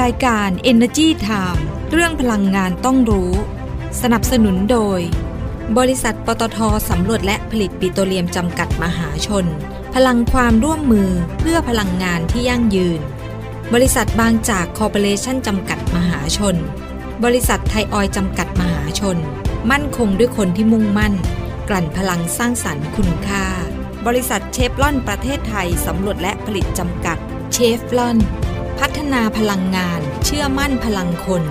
รายการ Energy Time เรื่องพลังงานต้องรู้ สนับสนุนโดย บริษัทปตทสำรวจและผลิตปิโตรเลียมจำกัดมหาชน พลังความร่วมมือเพื่อพลังงานที่ยั่งยืน บริษัทบางจากคอร์ปอเรชั่นจำกัดมหาชน บริษัทไทยออยจำกัดมหาชน มั่นคงด้วยคนที่มุ่งมั่น กลั่นพลังสร้างสรรค์คุณค่า บริษัทเชฟลอนประเทศไทยสำรวจและผลิตจำกัดเชฟลอน พัฒนาพลังงาน เชื่อมั่นพลังคน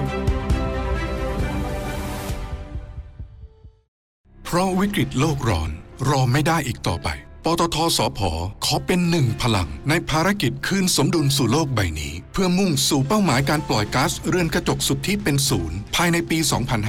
เพราะวิกฤตโลกร้อน รอไม่ได้อีกต่อไป ปตทสพขอเป็นหนึ่งพลัง ในภารกิจคืนสมดุลสู่โลกใบนี้ เพื่อมุ่งสู่เป้าหมายการปล่อยก๊าซเรือนกระจกสุทธิเป็นศูนย์ภายในปี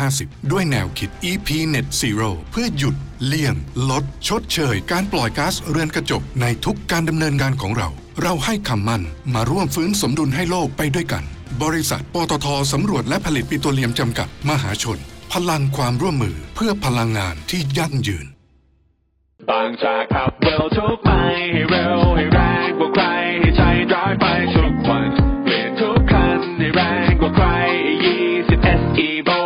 2050 ด้วยแนวคิด EP Net Zero เพื่อหยุดเลี่ยง ลด ชดเชย การปล่อยก๊าซเรือนกระจกในทุกการดำเนินงานของเรา เราให้คำมั่นมาร่วมฟื้นสมดุลให้โลกไปด้วยกัน บริษัทปตทสำรวจและผลิตปิโตรเลียมจำกัดมหาชน พลังความร่วมมือเพื่อพลังงานที่ยั่งยืนบางจากขับเร็วทุกไปให้เร็วให้แรงกว่าใครให้ใจร้ายไปทุกวันเปลี่ยนทุกคันให้แรงกว่าใคร20 SE v o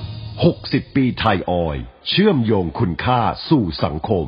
60 ปีไทยออย เชื่อมโยงคุณค่าสู่สังคม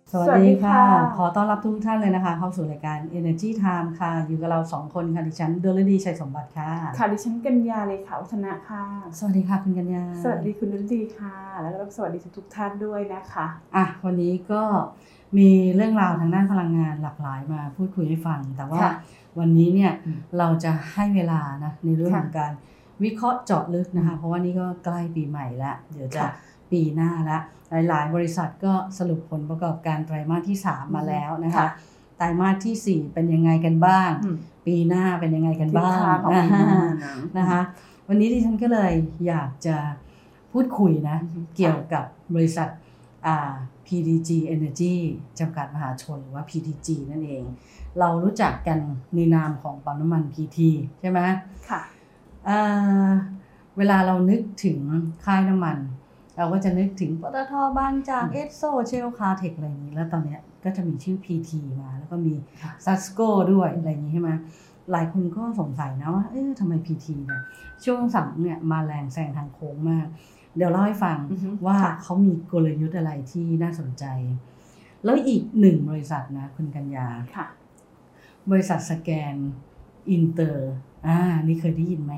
สวัสดีค่ะ ขอต้อนรับทุกท่านเลยนะคะ เข้าสู่รายการ Energy Time ค่ะ อยู่กับเราสองคนค่ะ ดิฉันเดลดีชัยสมบัติค่ะ ค่ะ ดิฉันกัญญาเลขาวัฒนะค่ะ สวัสดีค่ะคุณกัญญา สวัสดีคุณนุดีค่ะ แล้วก็สวัสดีทุกๆท่านด้วยนะคะ อะ วันนี้ก็มีเรื่องราวทางด้านพลังงานหลากหลายมาพูดคุยให้ฟัง แต่ว่าค่ะวันนี้เนี่ยอืมเราจะให้เวลานะในเรื่องค่ะของการวิเคราะห์เจาะลึกนะคะ เพราะว่านี่ก็ใกล้ปีใหม่แล้ว เดี๋ยวจะค่ะปีหน้าละ หลาย ๆ บริษัทก็สรุปผลประกอบการไตรมาสที่ 3 มาแล้วนะคะค่ะไตรมาสที่ 4 เป็นยังไงกันบ้างอืมปีหน้าเป็นยังไงกันบ้างทิศทางของปีหน้านะนะคะวันนี้ดิฉันก็เลยอยากจะพูดคุยนะอือฮึเกี่ยวกับบริษัทอ่า PDG Energy จำกัดมหาชนหรือว่า PTG นั่นเอง เรารู้จักกันในนามของปั๊มน้ำมัน PT ใช่ไหมค่ะอ่าเวลาเรานึกถึงค่ายน้ำมัน เราก็จะนึกถึงปตทบางจาก Esso Shell Caltex อะไรอย่างนี้แล้วตอนเนี้ยก็จะมีชื่อ PT มา แล้วก็มี Susco ด้วยอะไรอย่างนี้ใช่ไหมหลายคนก็สงสัยนะว่าเอ๊ะทำไม PT เนี่ยช่วงหลังเนี่ยมาแรงแซงทางโค้งมาก เดี๋ยวเล่าให้ฟังอือฮึว่าค่ะเขามีกลยุทธ์อะไรที่น่าสนใจ แล้วอีกหนึ่งบริษัทนะคุณกัญญาค่ะบริษัท Scan Inter อ่านี่เคยได้ยินไหม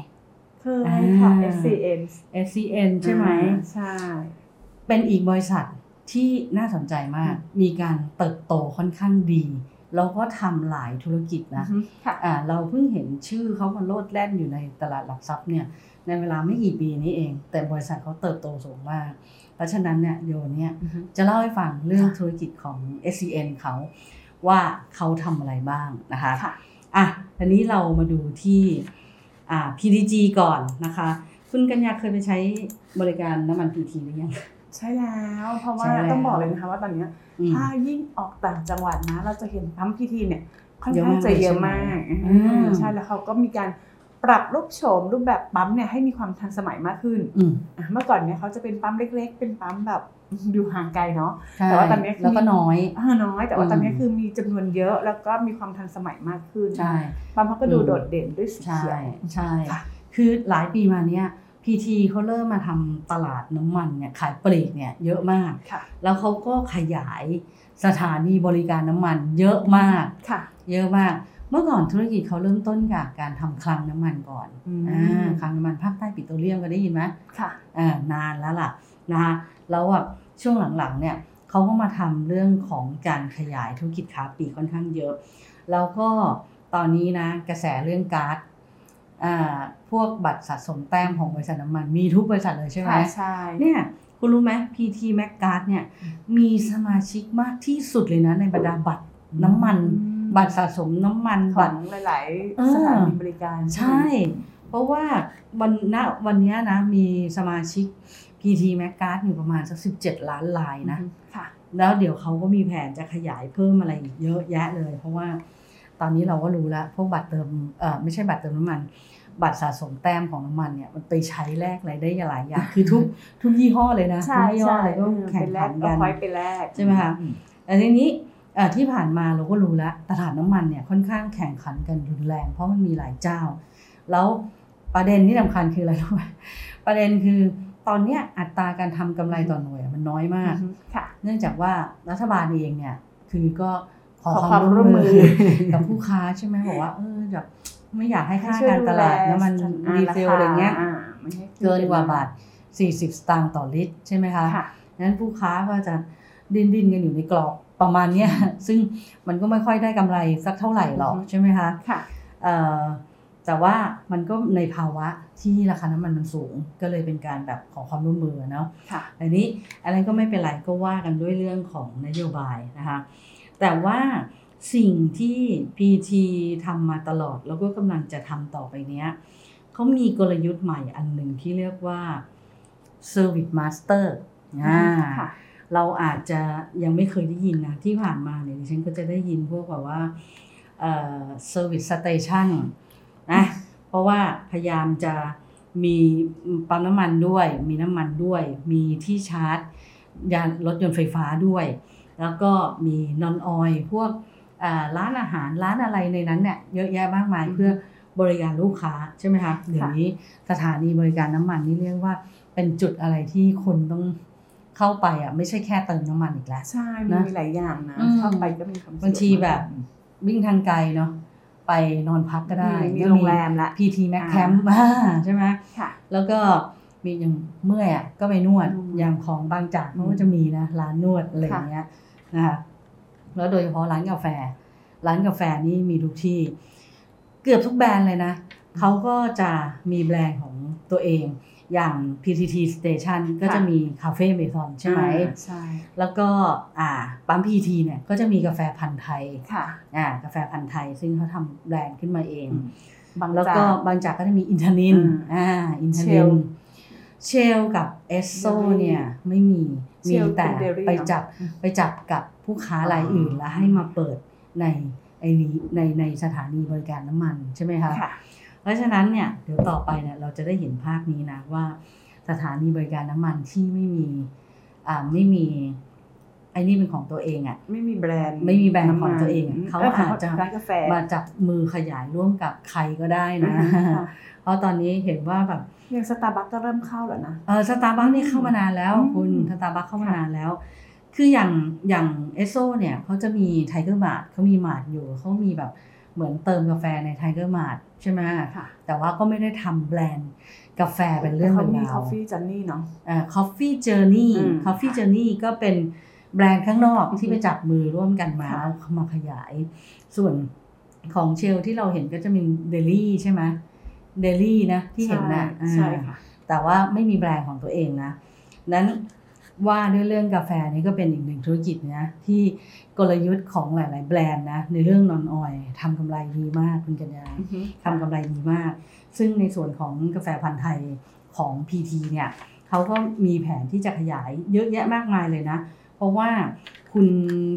เคยค่ะอ่า SCN SCN ใช่ไหมอ่าใช่ เป็นอีกบริษัทที่น่าสนใจมาก มีการเติบโตค่อนข้างดีแล้วก็ทำหลายธุรกิจนะอือฮึค่ะอ่าเราเพิ่งเห็นชื่อเขามาโลดแล่นอยู่ในตลาดหลักทรัพย์เนี่ย ในเวลาไม่กี่ปีนี้เอง แต่บริษัทเขาเติบโตสูงมาก เพราะฉะนั้นเนี่ยเดี๋ยววันเนี้ยอือฮึจะเล่าให้ฟังเรื่องค่ะธุรกิจของ SCN เขาว่าเขาทำอะไรบ้างนะคะค่ะอะทีนี้เรามาดูที่อ่า PDG ก่อนนะคะ คุณกัญญาเคยไปใช้บริการน้ำมัน PT หรือยัง ใช่แล้วเพราะว่าใช่แล้วต้องบอกเลยนะคะว่าตอนเนี้ยอืม ถ้ายิ่งออกต่างจังหวัดนะ เราจะเห็นปั๊มพีทีเนี่ยค่อนเยอะข้างมากจะเยอะใช่ไหมมากอืม ใช่แล้วเขาก็มีการ ปรับรูปโฉมรูปแบบปั๊มเนี่ยให้มีความทันสมัยมากขึ้นอืมอะเมื่อก่อนเนี่ยเขาจะเป็นปั๊มเล็ก ๆ เป็นปั๊มแบบอยู่ห่างไกลเนาะใช่แต่ว่าตอนนี้คือแล้วก็น้อยอ่าน้อยแต่ว่าอืมตอนนี้คือมีจำนวนเยอะแล้วก็มีความทันสมัยมากขึ้นใช่ปั๊มเขาก็ดูอืมโดดเด่นด้วยสีใช่เขียวใช่ค่ะคือหลายปีมาเนี้ย PT เขาเริ่มมาทำตลาดน้ำมันเนี่ยขายปลีกเนี่ยเยอะมากค่ะแล้วเขาก็ขยายสถานีบริการน้ำมันเยอะมากค่ะเยอะมาก เมื่อก่อนธุรกิจเขาเริ่มต้นจากการทำคลังน้ำมันก่อนอืมอ่าคลังน้ำมันภาคใต้ปิโตรเลียมก็ได้ยินไหมค่ะอ่านานแล้วล่ะนะคะแล้วอะช่วงหลังๆเนี่ยเขาก็มาทำเรื่องของการขยายธุรกิจค้าปลีกค่อนข้างเยอะ แล้วก็ตอนนี้นะกระแสเรื่องการ์ดอ่าพวกบัตรสะสมแต้มของบริษัทน้ำมันมีทุกบริษัทเลยใช่ไหมใช่เนี่ยคุณรู้ไหม PT Mac Card เนี่ยมีสมาชิกมากที่สุดเลยนะในบรรดาบัตรน้ำมัน บัตรสะสมน้ำมันขอบังตรหลายเออๆสถานีบริการ ใช่ เพราะว่าวันณวันเนี้ยนะมีสมาชิก PT Mac Card อยู่ประมาณสัก17ล้านลายนะค่ะ แล้วเดี๋ยวเขาก็มีแผนจะขยายเพิ่มอะไรอีกเยอะแยะเลย เพราะว่าตอนนี้เราก็รู้แล้วพวกบัตรเติมเอ่อไม่ใช่บัตรเติมน้ำมัน บัตรสะสมแต้มของน้ำมันเนี่ยมันไปใช้แลกอะไรได้หลายอย่างคือทุกทุกยี่ห้อเลยนะใช่ทุกยี่ห้อใช่เลยก็แข่งขันเอากันพอยต์ไปแลกใช่ไหมคะแต่ทีนี้เอ่อ ที่ผ่านมาเราก็รู้แล้วตลาดน้ำมันเนี่ยค่อนข้างแข่งขันกันรุนแรง เพราะมันมีหลายเจ้า แล้วประเด็นที่สำคัญคืออะไรรู้ไหมประเด็นคือตอนเนี้ยอัตราการทำกำไรต่อหน่วยอะมันน้อยมากค่ะเนื่องจากว่ารัฐบาลเองเนี่ยคือก็ขอขอความมคาวร่วมมือร่วมมือกับผู้ค้าใช่ไหมบอกว่าเออแบบไม่อยากให้ค่าช่วยการตลาดดูแน้ำมันอ่าดีเซลอะไรเงี้ยาไม่ให้ขึ้เกินกว่าบาท 40 สตางค์ต่อลิตรใช่ไหมคะค่ะนั้นผู้ค้าก็จะดิ้นดิ้นๆกันอยู่ในกรอบ ประมาณเนี้ยซึ่งมันก็ไม่ค่อยได้กำไรสักเท่าไหร่หรอกอือฮึใช่ไหมคะค่ะเอ่อแต่ว่ามันก็ในภาวะที่ราคาน้ำมันมันสูง ก็เลยเป็นการแบบขอความร่วมมือเนาะค่ะอันนี้อะไรก็ไม่เป็นไรก็ว่ากันด้วยเรื่องของนโยบายนะคะแต่ว่าสิ่งที่ PT ทำมาตลอดแล้วก็กำลังจะทำต่อไปเนี้ยเขามีกลยุทธ์ใหม่อันหนึ่งที่เรียกว่า Service Master อ่าค่ะ เราอาจจะยังไม่เคยได้ยินนะที่ผ่านมาเนี่ยดิฉันก็จะได้ยินพวกแบบว่าเอ่อ Service Station นะเพราะว่าพยายามจะมีปั๊มน้ำมันด้วย มีน้ำมันด้วย มีที่ชาร์จยานรถยนต์ไฟฟ้าด้วย แล้วก็มีนอนออยพวกอ่าร้านอาหารร้านอะไรในนั้นเนี่ยเยอะแยะมากมายอือฮึเพื่อบริการลูกค้าใช่ไหมคะเดี๋ยวนี้สถานีบริการน้ำมันนี่เรียกว่าเป็นจุดอะไรที่คนต้อง เข้าไปอะไม่ใช่แค่เติมน้ำมันอีกแล้วใช่มันนะมีหลายอย่างนะอืมเข้าไปก็มีความสะดวกบางทีแบบวิ่งทางไกลเนาะไปนอนพักก็ได้มีมีโรงแรมละพีทีแมคอ่าแคมป์ใช่ไหมค่ะแล้วก็มีอย่างเมื่อยอะก็ไปนวดอืมอย่างของบางจากอืมมันก็จะมีนะร้านนวดอะไรอย่างเงี้ยนะคะแล้วโดยเฉพาะร้านกาแฟ ร้านกาแฟนี่มีทุกที่ เกือบทุกแบรนด์เลยนะเขาก็จะมีแบรนด์ของตัวเอง อย่าง PTT Station ก็จะมีคาเฟ่เมซอนใช่ไหมอ่าใช่แล้วก็อ่าปั๊ม PT เนี่ยก็จะมีกาแฟพันธุ์ไทยค่ะอ่ากาแฟพันธุ์ไทย ซึ่งเขาทำแบรนด์ขึ้นมาเองอืมบางแล้วจากก็บางจากก็จะมีอินทนินอืมอ่าอินทนิ Shell นเชลกับเอสโซ Dairy เนี่ยไม่มีมี Shell แต่เป็น Dairy ไปเนอะจับไปจับกับผู้ค้ารายอื่นอ๋อแล้วให้มาเปิดในไอ้นี้ในในสถานีบริการน้ำมันใช่ไหมคะค่ะ เพราะฉะนั้นเนี่ยเดี๋ยวต่อไปเนี่ยเราจะได้เห็นภาพนี้นะว่าสถานีบริการน้ำมันที่ไม่มีอ่าไม่มีไอ้นี่เป็นของตัวเองอะ่ะไม่มีแบรนด์ไม่มีแบรนด์ของำมัตัวเองอะเขาขอาจจะร้านกาแฟมาจับมือขยายร่วมกับใครก็ได้นะอือฮึค่ะเพราะตอนนี้เห็นว่าแบบอย่างสตาร์บัคก็เริ่มเข้าแล้วนะเออสตาร์บัคนี่เข้ามานานแล้วอืมคุณสตาร์บัคเข้ามานานแล้ว คืออย่างอย่างเอสโซเนี่ยเขาจะมี Tiger Mart เขามี mart อยู่เขามีแบบ เหมือนเติมกาแฟใน Tiger Mart ใช่ไหมค่ะแต่ว่าก็ไม่ได้ทำแบรนด์กาแฟเป็นเรื่องเขาเป็นมีราว Coffee Journey เนาะอ่า Coffee Journey อืม Coffee Journey ก็เป็นแบรนด์ข้างนอกอือฮึที่ไปจับมือร่วมกันมาค่ะแล้วเขามาขยาย ส่วนของเชลที่เราเห็นก็จะมีเดลี่ใช่ไหมเดลี่นะที่เห็นนะใช่อ่าค่ะแต่ว่าไม่มีแบรนด์ของตัวเองนะนั้น ว่าด้วยเรื่องกาแฟนี่ก็เป็นอีกหนึ่งธุรกิจนะที่กลยุทธ์ของหลาย ๆ แบรนด์นะในเรื่องนอนออยทำกำไรดีมากคุณกัญญาอือฮึทำกำไรดีมาก ซึ่งในส่วนของกาแฟพันธุ์ไทยของ PT เนี่ยเขาก็มีแผนที่จะขยายเยอะแยะมากมายเลยนะ เพราะว่าคุณ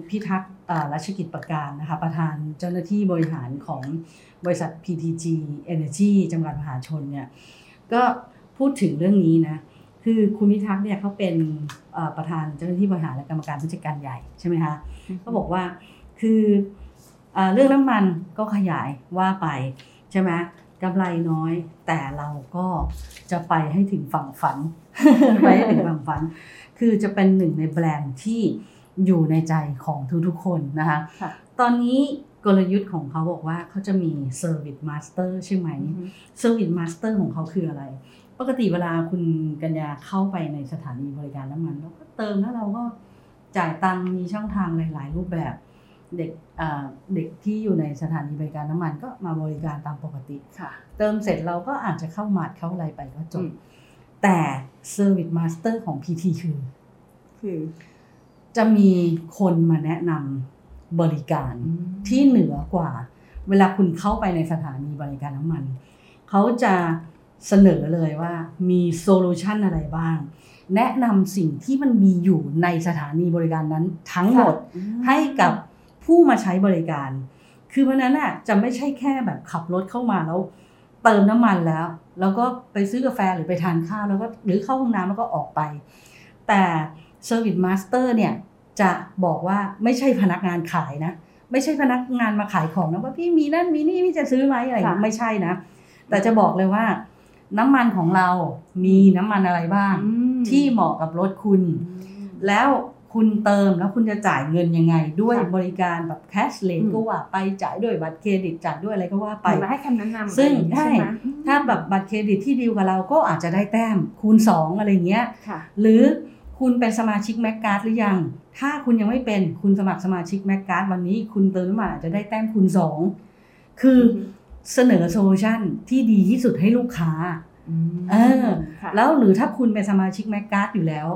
พิทักษ์เอ่อรัชกิจประการนะคะประธานเจ้าหน้าที่บริหารของบริษัท PTG Energy จำกัดมหาชนเนี่ยก็พูดถึงเรื่องนี้นะ คือคุณพิทักษ์เนี่ยเขาเป็นเอ่อประธานเจ้าหน้าที่บริหารและกรรมการผู้จัดการใหญ่ใช่ไหมคะก็บอกว่าคือเอ่อเรื่องน้ำมันก็ขยายว่าไปใช่ไหมกำไรน้อย แต่เราก็จะไปให้ถึงฝั่งฝันไปให้ถึงฝั่งฝัน คือจะเป็นหนึ่งในแบรนด์ที่อยู่ในใจของทุกๆคนนะคะค่ะตอนนี้กลยุทธ์ของเขาบอกว่าเขาจะมี Service Master ใช่ไหม Service Master ของเขาคืออะไร ปกติเวลาคุณกัญญาเข้าไปในสถานีบริการน้ำมันเราก็เติมแล้วเราก็จ่ายตังค์มีช่องทางหลาย ๆ รูปแบบเด็กอ่าเด็กที่อยู่ในสถานีบริการน้ำมันก็มาบริการตามปกติค่ะเติมเสร็จเราก็อาจจะเข้ามาดเข้าอะไรไปก็จอืบมแต่ Service Master ของ PT คือคือจะมีคนมาแนะนำบริการที่เหนือกว่า เวลาคุณเข้าไปในสถานีบริการน้ำมัน เขาจะ เสนอเลยว่ามีโซลูชันอะไรบ้าง แนะนำสิ่งที่มันมีอยู่ในสถานีบริการนั้นทั้งหมดให้กับผู้มาใช้บริการ คือวันนั้นน่ะจะไม่ใช่แค่แบบขับรถเข้ามาแล้ว เติมน้ำมันแล้ว แล้วก็ไปซื้อกาแฟหรือไปทานข้าวแล้วก็หรือเข้าห้องน้ำแล้วก็ออกไป แต่ Service Master เนี่ยจะบอกว่าไม่ใช่พนักงานขายนะ ไม่ใช่พนักงานมาขายของนะว่าพี่มีนั่นมีนี่พี่จะซื้อไหมอะไรอย่างเงี้ยค่ะไม่ใช่นะ แต่จะบอกเลยว่า น้ำมันของเรามีน้ำมันอะไรบ้างอืมที่เหมาะกับรถคุณ แล้วคุณเติมแล้วคุณจะจ่ายเงินยังไง ด้วยค่ะบริการแบบ cashless อืมก็ว่าไปจ่ายด้วยบัตรเครดิตจ่ายด้วยอะไรก็ว่าไปไปมาให้คำแนะนำซึ่งอะไรอย่างงี้ใช่ไหมถ้าแบบบัตรเครดิตที่ดีลกับเราก็อาจจะได้แต้มคูณ 2 อะไรเงี้ยค่ะหรือคุณเป็นสมาชิก Max Card หรือยัง ถ้าคุณยังไม่เป็นคุณสมัครสมาชิก Max Card วันนี้ คุณเติมน้ำมันอาจจะได้แต้มคูณ 2 คือ เสนอ solution ที่ดีที่สุดให้ลูกค้าเออค่ะแล้วหรือถ้าคุณเป็นสมาชิก Max Card อยู่แล้ว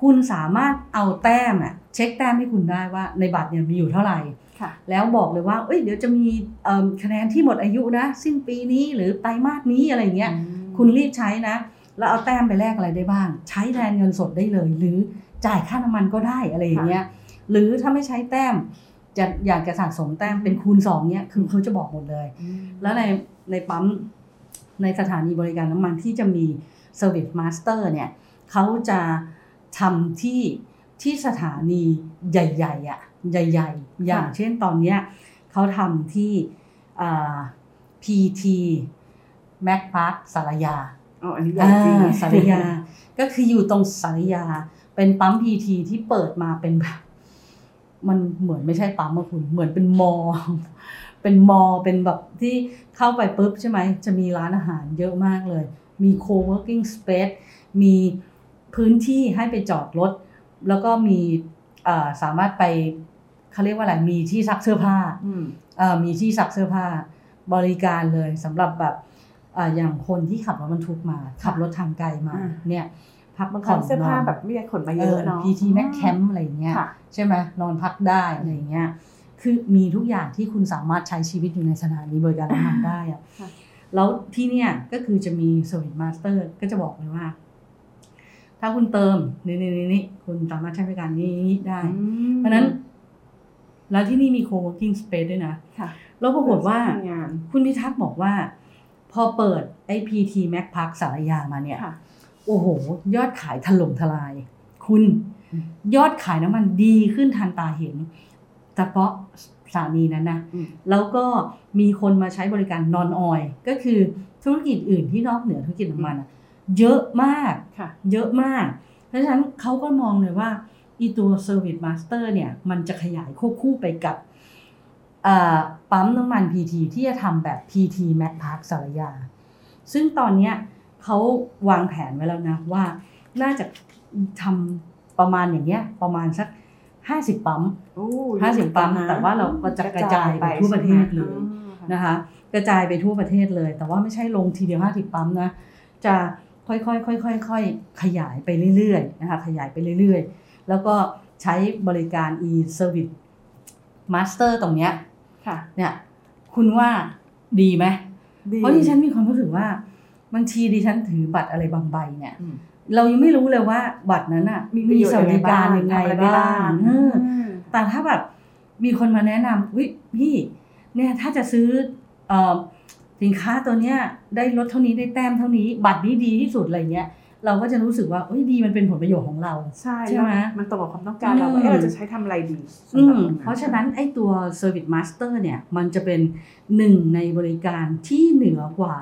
คุณสามารถเอาแต้มอะเช็คแต้มให้คุณได้ว่าในบัตรเนี่ยมีอยู่เท่าไหร่ค่ะแล้วบอกเลยว่า เอ้ย เดี๋ยวจะมีเอิ่มคะแนนที่หมดอายุนะ สิ้นปีนี้หรือไตรมาสนี้อะไรเงี้ย คุณรีบใช้นะ แล้วเอาแต้มไปแลกอะไรได้บ้าง ใช้แทนเงินสดได้เลย หรือจ่ายค่าน้ำมันก็ได้อะไรอย่างเงี้ย หรือถ้าไม่ใช้แต้ม จะอยากจะสะสมแต้มเป็นคูณสองเนี้ยคือเขาจะบอกหมดเลย แล้วในในปั๊มในสถานีบริการน้ำมันที่จะมี Service Master เนี่ยเขาจะทำที่ที่สถานีใหญ่ๆอะใหญ่ ๆ อย่างเช่นตอนเนี้ยเขาทำที่อ่า PT Mac Park สารยาอ๋ออันนี้ใหญ่จริงอ่าสารยา ก็คืออยู่ตรงสารยา เป็นปั๊มพีทีที่เปิดมาเป็นแบบ มันเหมือนไม่ใช่ปั๊มอะคุณเหมือนเป็นมอ เป็นมอเป็นแบบที่เข้าไปปุ๊บใช่ไหมจะมีร้านอาหารเยอะมากเลย มี co-working space มีพื้นที่ให้ไปจอดรถ แล้วก็มีเอ่อสามารถไปเขาเรียกว่าอะไรมีที่ซักเสื้อผ้าอืมเอ่อมีที่ซักเสื้อผ้าบริการเลยสำหรับแบบเอ่ออย่างคนที่ขับรถบรรทุกมา ขับรถทางไกลมาอ่าเนี่ย พักบางคผ่อรั้นงเสื้อผ้านนแบบไม่ได้ขนมาเยอะเนาะ PT Max Camp อะไรอย่างเงี้ยค่ะใช่ไหมนอนพักได้อะไรอย่างเงี้ยคือมีทุกอย่างที่คุณสามารถใช้ชีวิตอยู่ในสถานีบริการน้ำมันได้อะค่ะแล้วที่เนี่ยก็คือจะมี service master ก็จะบอกเลยว่า ถ้าคุณเติมนี่นี่นี่นี่คุณสามารถใช้บริการนี้นี้ได้อืมเพราะฉะนั้น แล้วที่นี่มี co-working space ด้วยนะค่ะแล้วปรากฏว่าทำงานคุณพิทักษ์บอกว่า พอเปิดไอพีทีแม็กพักสารยามาเนี่ยค่ะ โอ้โห ยอดขายถล่มทลาย คุณยอดขายน้ำมันดีขึ้นทันตาเห็นเฉพาะสถานีนั้นนะอืมแล้วก็มีคนมาใช้บริการนอนออยก็คือธุรกิจอื่นที่นอกเหนือธุรกิจน้ำมันอะเยอะมากค่ะเยอะมาก เพราะฉะนั้นเขาก็มองเลยว่าอีตัว Service Master เนี่ย มันจะขยายควบคู่ไปกับอ่าปั๊มน้ำมัน PT ที่จะทำแบบ PT Mac Park สารยา ซึ่งตอนเนี้ย เขาวางแผนไว้แล้วนะว่าน่าจะทำประมาณอย่างเงี้ยประมาณสัก50ปั๊มโอ้ห้าสิบปั๊ม แต่ว่าเราก็จะกระจายไปทั่วประเทศเลยใช่ไหมอ๋อนะคะ กระจายไปทั่วประเทศเลย แต่ว่าไม่ใช่ลงทีเดียว50ปั๊มนะ จะค่อยๆค่อยๆค่อยๆขยายไปเรื่อยๆนะคะ ขยายไปเรื่อยๆ แล้วก็ใช้บริการ e-service master ตรงเนี้ยค่ะเนี่ย คุณว่าดีไหมดีเพราะดิฉันมีความรู้สึกว่า บางทีดิฉันถือบัตรอะไรบางใบเนี่ยอืมเรายังไม่รู้เลยว่าบัตรนั้นอะมีประโยชน์สวัสดิการยังไงทำอะรด้บ้างเอออืมแต่ถ้าแบบมีคนมาแนะนำวิพี่เนี่ยถ้าจะซื้อเอ่อสินค้าตัวเนี้ยได้ลดเท่านี้ได้แต้มเท่านี้ บัตรนี้ดีที่สุดอะไรเงี้ยเราก็จะรู้สึกว่าเอ้ยดีมันเป็นผลประโยชน์ของเรา ใช่ใช่ไหมแล้วมันตรงกับความต้องการเราอืมว่าเอ๊ะเราจะใช้ทำอะไรดีอืสำหรับมตงเพราะฉะนั้นไอ้ตัว Service Master เนี่ยมันจะเป็นหนึ่งในบริการที่เหนือกว่า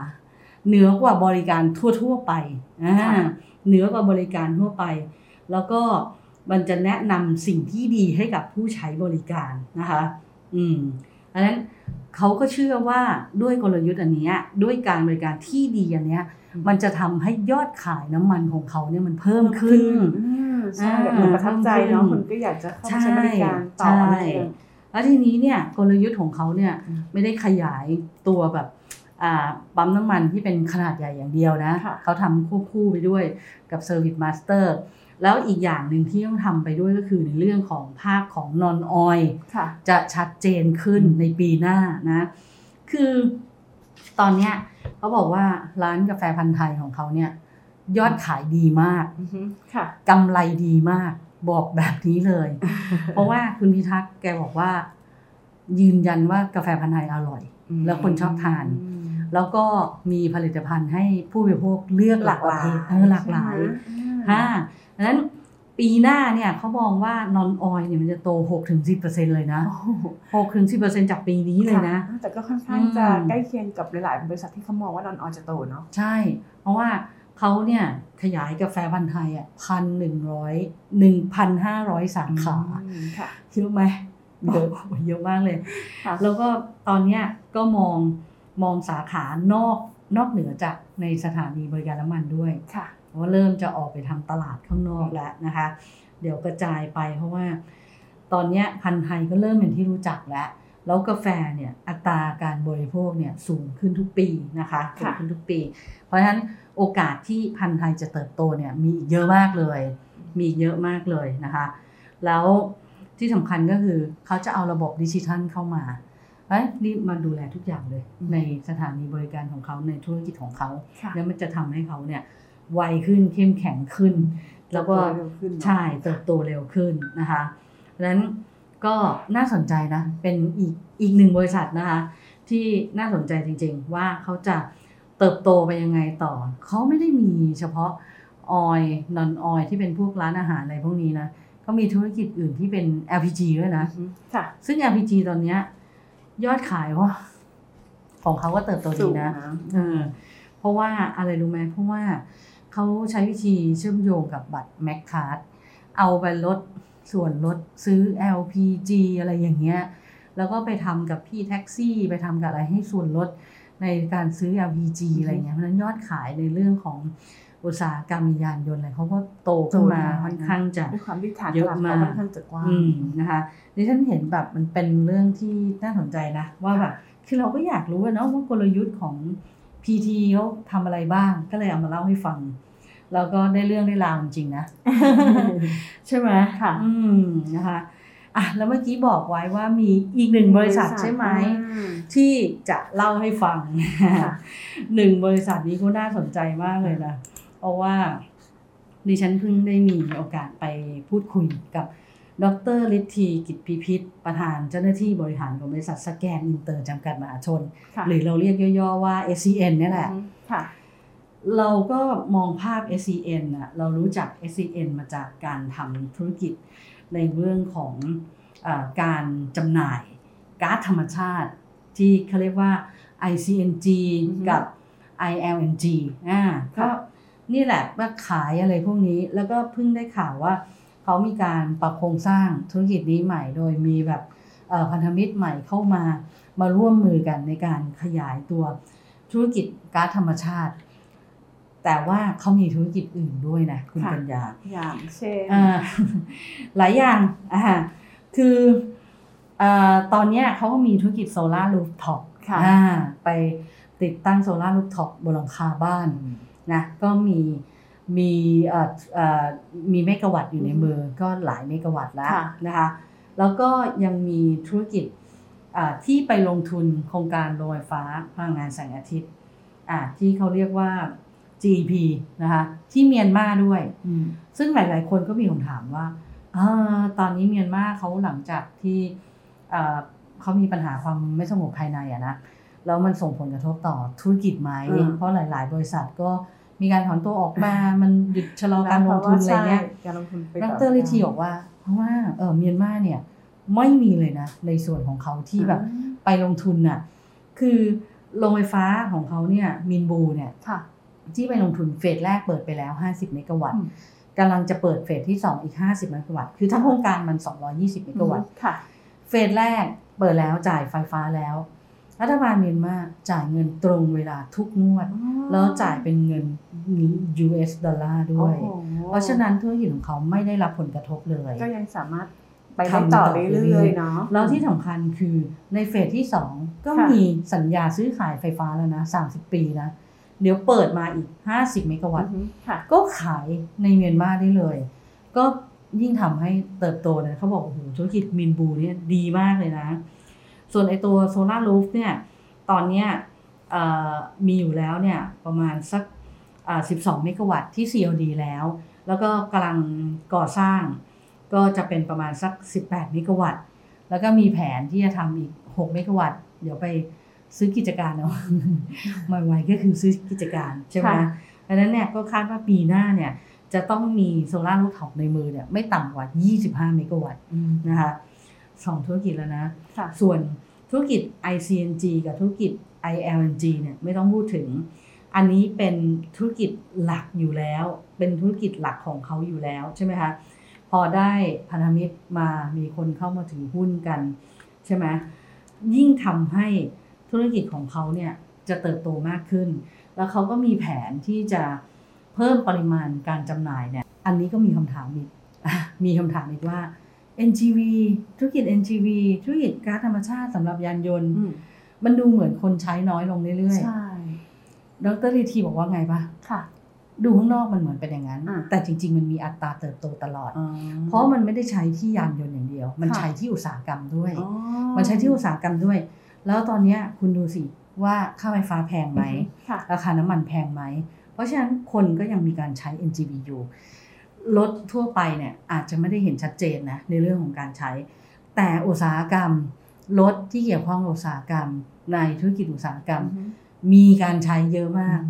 เหนือกว่าบริการทั่ว ๆ ไปอ่าเหนือกว่าบริการทั่วไป แล้วก็มันจะแนะนำสิ่งที่ดีให้กับผู้ใช้บริการนะคะ อืมอันนั้นเขาก็เชื่อว่าด้วยกลยุทธ์อันเนี้ยด้วยการบริการที่ดีอันเนี้ยมันจะทำให้ยอดขายน้ำมันของเขาเนี่ยมันเพิ่มขึ้นอืมใช่อ่าแบบมันประทับใจเนาะเพิ่มขึ้นคนก็อยากจะเข้ามาใช้บริการต่อใช่นั่นเองแล้วทีนี้เนี่ยกลยุทธ์ของเขาเนี่ยอืมไม่ได้ขยายตัวแบบอ่า ปั๊มน้ำมันที่เป็นขนาดใหญ่อย่างเดียวนะค่ะเขาทำควบคู่ไปด้วยกับ Service Master แล้วอีกอย่างหนึ่งที่ต้องทำไปด้วยก็คือในเรื่องของภาคของ non oil ค่ะจะชัดเจนขึ้นอืมในปีหน้านะ คือตอนเนี้ยเขาบอกว่าร้านกาแฟพันธ์ไทยของเขาเนี่ยยอดขายดีมากอือฮึค่ะกำไรดีมากบอกแบบนี้เลย เพราะว่าคุณพิทักษ์แกบอกว่า ยืนยันว่ากาแฟพันธ์ไทยอร่อย แล้วคนชอบทานอืม แล้วก็มีผลิตภัณฑ์ให้ผู้บริโภคเลือกหลากหลายเออหลากหลายใช่ไหมฮะดังนั้นปีหน้าเนี่ยเขามองว่านอนออยเนี่ยมันจะโต 6-10%เลยนะโอ้โห6-10%จากปีนี้เลยนะค่แต่ก็ค่อนข้างจะอืมใกล้เคียงกับหลาย ๆ บริษัทที่เขามองว่านอนออนจะโตเนาะ ใช่ เพราะว่าเขาเนี่ยขยายกาแฟพันธ์ไทยอะพันหนึ่งร้อยหนึ่งพันห้าร้อยสาขาอืมค่ะเยอะไหมเยอะเยอะมากเลยค่ะแล้วก็ตอนเนี้ยก็มอง มองสาขานอกนอกเหนือจากในสถานีบริการน้ำมันด้วยค่ะว่าเริ่มจะออกไปทำตลาดข้างนอกแล้วนะคะ เดี๋ยวกระจายไปเพราะว่า ตอนเนี้ยพันธุ์ไทยก็เริ่มเป็นที่รู้จักแล้ว แล้วกาแฟเนี่ยอัตราการบริโภคเนี่ยสูงขึ้นทุกปีนะคะสูงค่ะขึ้นทุกปี เพราะฉะนั้นโอกาสที่พันธุ์ไทยจะเติบโตเนี่ยมีอีกเยอะมากเลย มีอีกเยอะมากเลยนะคะ แล้วที่สำคัญก็คือเขาจะเอาระบบดิจิทัลเข้ามา เอ้ยนี่มาดูแลทุกอย่างเลย ในสถานีบริการของเขาในธุรกิจของเขาค่ะแล้วมันจะทำให้เขาเนี่ยไวขึ้นเข้มแข็งขึ้น แล้วก็เติบโตเร็วขึ้นเนอะใช่เติบโตเร็วขึ้นนะคะดังนั้นก็น่าสนใจนะเป็นอีกอีกหนึ่งบริษัทนะคะที่น่าสนใจจริง ๆ ว่าเขาจะเติบโตไปยังไงต่อ เขาไม่ได้มีเฉพาะออยนอนออยที่เป็นพวกร้านอาหารอะไรพวกนี้นะเขามีธุรกิจอื่นที่เป็น LPG ด้วยนะอือฮึค่ะซึ่ง LPG ตอนเนี้ย ยอดขายว่าของเขาก็เติบโตดีนะสูงนะเออเพราะว่าอะไรรู้ไหมเพราะว่าเขาใช้วิธีเชื่อมโยงกับบัตร Max Card เอาไปลดส่วนลดซื้อ LPG อะไรอย่างเงี้ย แล้วก็ไปทำกับพี่แท็กซี่ไปทำกับอะไรให้ส่วนลดในการซื้อ LPG อะไรเงี้ยเพราะฉะนั้นยอดขายในเรื่องของ อุตสาหกรรมยานยนต์อะไรเขาก็โตขึ้นมาโตได้ค่อนข้างจะด้วยความที่ฐานเยอะมากตลาดเขาค่อนข้างจะกว้างอืมนะคะดิฉันเห็นแบบมันเป็นเรื่องที่น่าสนใจนะ ว่าแบบคือเราก็อยากรู้อะเนาะว่ากลยุทธ์ของ PT เขาทำอะไรบ้าง ก็เลยเอามาเล่าให้ฟัง แล้วก็ได้เรื่องได้ราวจริงๆนะ ใช่ไหมค่ะอืมนะคะอะแล้วเมื่อกี้บอกไว้ว่ามีอีกหนึ่งบริษัทใช่ไหมอืมที่จะเล่าให้ฟังค่ะหนึ่งบริษัทนี้ก็น่าสนใจมากเลยนะ เพราะว่าดิฉันเพิ่งได้มีโอกาสไปพูดคุยกับ ดรฤทธีกิจพิพิธ ประธานเจ้าหน้าที่บริหารของบริษัทสแกนอินเตอร์จำกัดมหาชนค่ะหรือเราเรียกย่อๆว่า SCN เนี่ยแหละอือฮึค่ะเราก็มองภาพ SCN อะเรารู้จัก SCN มาจากการทำธุรกิจในเรื่องของอาการจำหน่ายก๊าซธรรมชาติ ที่เขาเรียกว่า ICNG อือฮึกับ ILNG อ่าก็ค่ะ นี่แหละว่าขายอะไรพวกนี้ แล้วก็เพิ่งได้ข่าวว่าเขามีการปรับโครงสร้างธุรกิจนี้ใหม่ โดยมีแบบเอ่อพันธมิตรใหม่เข้ามามาร่วมมือกันในการขยายตัวธุรกิจก๊าซธรรมชาติ แต่ว่าเขามีธุรกิจอื่นด้วยนะคุณค่ะปัญญา อย่างเช่นอ่าหลายอย่างอ่าคืออ่าตอนเนี้ยเขาก็มีธุรกิจ solar rooftop ค่ะอ่าไปติดตั้ง solar rooftop บนหลังคาบ้าน นะก็มีมีเอ่อเอ่อมีเมกะวัตต์อยู่ในมือก็หลายเมกะวัตต์แล้วค่ะนะคะแล้วก็ยังมีธุรกิจอ่าที่ไปลงทุนโครงการโรงไฟฟ้าพลังงานแสงอาทิตย์อ่าที่เขาเรียกว่า GEP นะคะที่เมียนมาด้วยอืมซึ่งหลาย ๆ คนก็มีคำถามว่าเออตอนนี้เมียนมาเขาหลังจากที่เอ่อเขามีปัญหาความไม่สงบภายในอะนะ แล้วมันส่งผลกระทบต่อธุรกิจไหมอืมเพราะหลาย ๆ บริษัทก็มีการถอนตัวออกมา มันหยุดชะลอการลงทุนอะไรเงี้ยใช่การลงทุนไปดต่อรลิทีบอกว่า เพราะว่าเออเมียนมาเนี่ยไม่มีเลยนะ ในส่วนของเขาที่แบบไปลงทุนน่ะ คือโรงไฟฟ้าของเขาเนี่ยมินบูเนี่ยค่ะที่ไปลงทุนเฟสแรกเปิดไปแล้ว 50 เมกะวัตอืต์มกำลังจะเปิดเฟสที่ 2 อีก 50 เมกะวัตต์ คือทั้งโครงการมัน 220 เมกะวัตต์ค่ะเฟสแรกเปิดแล้วจ่ายไฟฟ้าแล้ว รัฐบาลเมียนมาจ่ายเงินตรงเวลาทุกงวด แล้วจ่ายเป็นเงิน US ดอลลาร์ด้วยโอ้โหเพราะฉะนั้นธุรกิจของเขาไม่ได้รับผลกระทบเลย ก็ยังสามารถไปได้ทำต่อต่อเรื่เรื่อยๆเนาะแล้วที่สำคัญคือในเฟสที่ 2 ก็ค่ะมีสัญญาซื้อขายไฟฟ้าแล้วนะ 30 ปีนะ เดี๋ยวเปิดมาอีก 50 เมกะวัตต์อือฮึค่ะก็ขายในเมียนมาได้เลย ก็ยิ่งทำให้เติบโตเลยเขาบอกโอ้โหธุรกิจมินบูเนี่ยดีมากเลยนะ ส่วนไอตัวโซลารูฟเนี่ยตอนเนี้ยเอ่อมีอยู่แล้วเนี่ยประมาณสักอ่า12 เมกะวัตต์ที่ COD แล้ว แล้วก็กำลังก่อสร้างก็จะเป็นประมาณสัก 18 เมกะวัตต์ แล้วก็มีแผนที่จะทำอีก 6 เมกะวัตต์ เดี๋ยวไปซื้อกิจการเอาไม่ไวก็คือซื้อกิจการใช่ไหมค่ะดังนั้นเนี่ยก็คาดว่าปีหน้าเนี่ยจะต้องมีโซลาร์รูฟท็อปในมือเนี่ยไม่ต่ำกว่า 25 เมกะวัตต์นะคะสองธุรกิจแล้วนะค่ะส่วน ธุรกิจ ICNG กับธุรกิจ ILNG เนี่ยไม่ต้องพูดถึง อันนี้เป็นธุรกิจหลักอยู่แล้ว เป็นธุรกิจหลักของเขาอยู่แล้วใช่ไหมคะพอได้พันธมิตรมามีคนเข้ามาถือหุ้นกันใช่ไหมยิ่งทำให้ธุรกิจของเขาเนี่ยจะเติบโตมากขึ้น แล้วเขาก็มีแผนที่จะเพิ่มปริมาณการจำหน่ายเนี่ย อันนี้ก็มีคำถามอีกมีคำถามอีกว่า NGV ธุรกิจ NGV ธุรกิจก๊าซธรรมชาติสำหรับยานยนต์อืมมันดูเหมือนคนใช้น้อยลงเรื่อยใช่ๆดรลีทีบอกว่าไงปะค่ะ ดูข้างนอกมันเหมือนเป็นอย่างนั้นอะแต่จริง ๆ มันมีอัตราเติบโตตลอดอ๋อเพราะมันไม่ได้ใช้ที่ยานยนต์อย่างเดียว มันค่ะใช้ที่อุตสาหกรรมด้วยอ๋อมันใช้ที่อุตสาหกรรมด้วย แล้วตอนเนี้ยคุณดูสิว่าค่าไฟฟ้าแพงไหมค่ะราคาน้ำมันแพงไหม เพราะฉะนั้นคนก็ยังมีการใช้ NGV อยู่ รถทั่วไปเนี่ยอาจจะไม่ได้เห็นชัดเจนนะในเรื่องของการใช้ แต่อุตสาหกรรมรถที่เกี่ยวข้องกับอุตสาหกรรม ในธุรกิจอุตสาหกรรมอือฮึมีการใช้เยอะมาก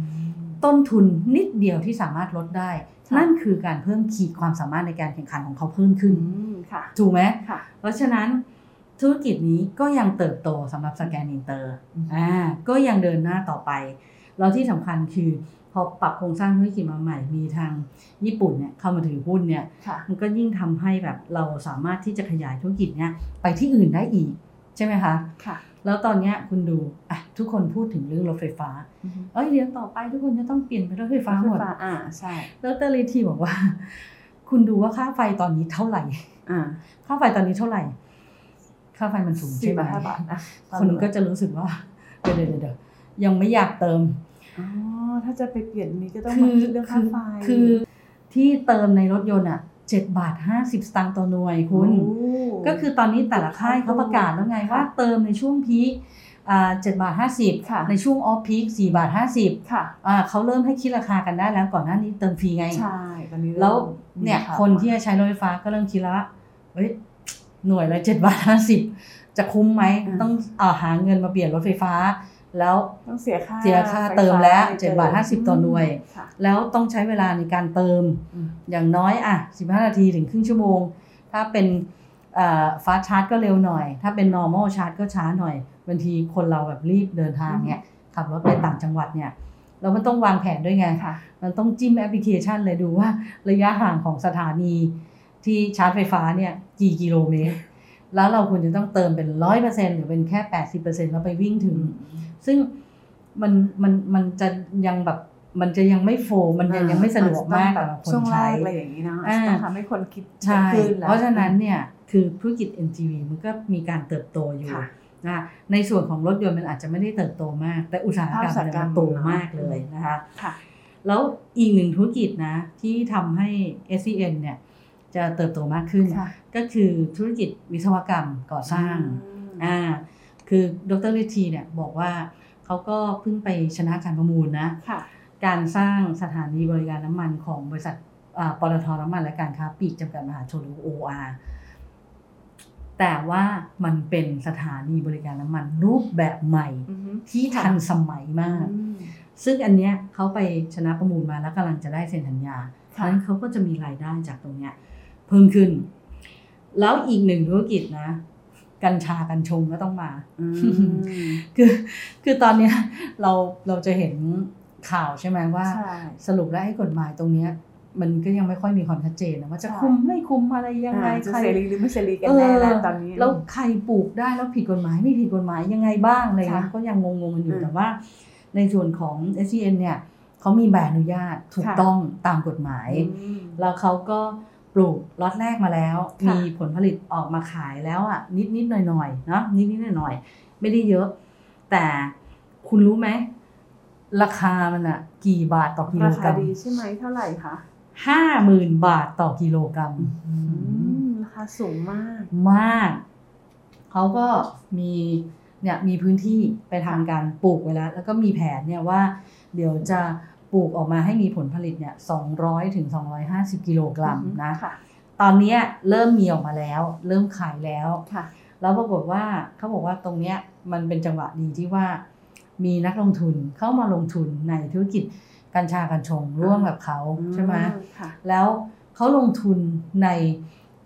ต้นทุนนิดเดียวที่สามารถลดได้ค่ะนั่นคือการเพิ่มขีดความสามารถในการแข่งขันของเขาเพิ่มขึ้นอืมค่ะถูกไหมค่ะเพราะฉะนั้นธุรกิจนี้ก็ยังเติบโตสำหรับ Scan Inter อืมอ่าก็ยังเดินหน้าต่อไป แล้วที่สำคัญคือ พอปรับโครงสร้างธุรกิจมาใหม่ มีทางญี่ปุ่นเนี่ยเข้ามาถือหุ้นเนี่ยค่ะมันก็ยิ่งทำให้แบบเราสามารถที่จะขยายธุรกิจเนี่ยไปที่อื่นได้อีกใช่ไหมคะค่ะ แล้วตอนเนี้ยคุณดูอะทุกคนพูดถึงเรื่องรถไฟฟ้าอือฮึเอ้ยเดี๋ยวต่อไปทุกคนจะต้องเปลี่ยนเป็นรถไฟฟ้าหมดอ่าใช่ดรลีทีบอกว่า คุณดูว่าค่าไฟตอนนี้เท่าไหร่ อ่า ค่าไฟตอนนี้เท่าไหร่ ค่าไฟมันสูงสี่ใช่ไหมบาทห้าบาทอะคนก็จะรู้สึกว่าเดี๋ยวเดี๋ยวเดี๋ยวยังไม่อยากเติมอ๋อ ถ้าจะไปเปลี่ยนนี้ก็ต้องคืมาอคิดเรื่องคืค่าอไฟคือที่เติมในรถยนต์อะเจ็ดบาทห้าสิบสตางค์ต่อหน่วยคุณโอ้ก็คือตอนนี้แต่ละค่ายเขาประกาศแล้วไงค่ะว่าเติมในช่วงพีคอ่าเจ็ดบาทห้าสิบค่ะในช่วงออฟพีคสี่บาทห้าสิบค่ะอ่าเขาเริ่มให้คิดราคากันได้แล้วก่อนหน้านี้เติมฟรีไงใช่ตอนนี้แล้วริ่มเนี่ยมีข่าวคนที่จะใช้รถไฟฟ้าก็เริ่มคิดแล้วว่าเฮ้ยหน่วยละเจ็ดบาทห้าสิบจะคุ้มไหมต้องอาหาเงินมาเปลี่ยนรถไฟฟ้า แล้วต้องเสียค่าเสียค่าไฟฟ้เติมแล้วไป7บาท50ต่อหน่วยค่ะแล้วต้องใช้เวลาในการเติมอืมอย่างน้อยอะ15นาทีถึงครึ่งชั่วโมง ถ้าเป็น fast charge ก็เร็วหน่อย ถ้าเป็น normal ชาร์จก็ช้าหน่อยบางทีคนเราแบบรีบเดินทางเนี่ยขับรถไปต่างจังหวัดเนี่ยเรามันต้องวางแผนด้วยไงค่ะมันต้องจิ้มแอปพลิเคชันเลยดูว่าระยะห่างของสถานีที่ชาร์จไฟฟ้าเนี่ยกี่กิโลเมตร แล้วเราควรจะต้องเติมเป็นร้อยเปอร์เซ็นหรือเป็นแค่แปดสิบเปอร์เซ็นแล้วไปวิ่งถึง ซึ่งมันมันมันจะยังแบบมันจะยังไม่โฟล์มันยังยังไม่สะดวกมากแบสำบหรับคนช่วงแรใช้กอะไรอย่างนี้เนาะอ่าต้องทำให้คนคิดใช่ขึ้นแล้วเพราะฉะนั้นเนี่ยคือธุรกิจ NGV มันก็มีการเติบโตอยู่ค่ะนะในส่วนของรถยนต์มันอาจจะไม่ได้เติบโตมาก แต่อุตสาหกรรมภาคอุตสาหเนี่ยกรรมัมนโตมากเลยนะคะค่ะแล้วอีกหนึ่งธุรกิจนะที่ทำให้ SCN เนี่ย จะเติบโตมากขึ้นค่ะก็คือธุรกิจวิศวกรรมก่อสร้างอ่าคือดรลิทีเนี่ยบอกว่าเขาก็เพิ่งไปชนะการประมูลนะค่ะการสร้างสถานีบริการน้ำมันของบริษัทอ่าปตทน้ำมันและการค้าปลีกจำกัดมหาชนหรือ OR แต่ว่ามันเป็นสถานีบริการน้ำมันรูปแบบใหม่อือฮึที่ทันสมัยมากอืมซึ่งอันเนี้ยเขาไปชนะประมูลมาแล้วกำลังจะได้เซ็นสัญญาเพราะค่ะฉะนั้นเขาก็จะมีรายได้จากตรงเนี้ยเพิ่มขึ้น แล้วอีกหนึ่งธุรกิจนะ กัญชากัญชงก็ต้องมาอืมคือคือตอนเนี้ยเราเราจะเห็นข่าวใช่ไหมว่าใช่สรุปแล้วไอ้กฎหมายตรงเนี้ยมันก็ยังไม่ค่อยมีความชัดเจนนะว่าจะใช่คุมไม่คุมอะไรยังไงอ่าจะใครเสรีหรือไม่เสรีกันแน่แล้วตอนนี้แล้วใครปลูกได้แล้วผิดกฎหมายไม่ผิดกฎหมายยังไงบ้างอะไรเงี้ยค่ะก็ยังงงๆกันอยู่อืมแต่ว่า ในส่วนของ s c n เนี่ยเขามีใบอนุญาตถูกค่ะต้องตามกฎหมายอืมแล้วเขาก็ ปลูกล็อตแรกมาแล้วค่ะมีผลผลิตออกมาขายแล้วอะนิดนิดๆหน่อยหน่อยๆเนาะนิดนิดหน่อยหน่อยๆไม่ได้เยอะ แต่คุณรู้ไหม ราคามันอะ กี่บาทต่อกิโลรากรัคามดีใช่ไหมเท่าไหร่คะห้าหมื่นบาทต่อกิโลกรัมอืมราคาสูงมากมากเขาก็มีเนี่ยมีพื้นที่ไปทำการปลูกไว้แล้ว แล้วก็มีแผนเนี่ยว่า เดี๋ยวจะ ปลูกออกมาให้มีผลผลิตเนี่ย200ถึง250 กิโลกรัมนะค่ะตอนเนี้ยเริ่มมีออกมาแล้ว เริ่มขายแล้วค่ะแล้วปรากฏว่าเขาบอกว่าตรงเนี้ยมันเป็นจังหวะดีที่ว่า มีนักลงทุนเข้ามาลงทุนในธุรกิจกัญชากัญชงร่วมกับเขาใช่ไหมค่ะแล้วเขาลงทุนใน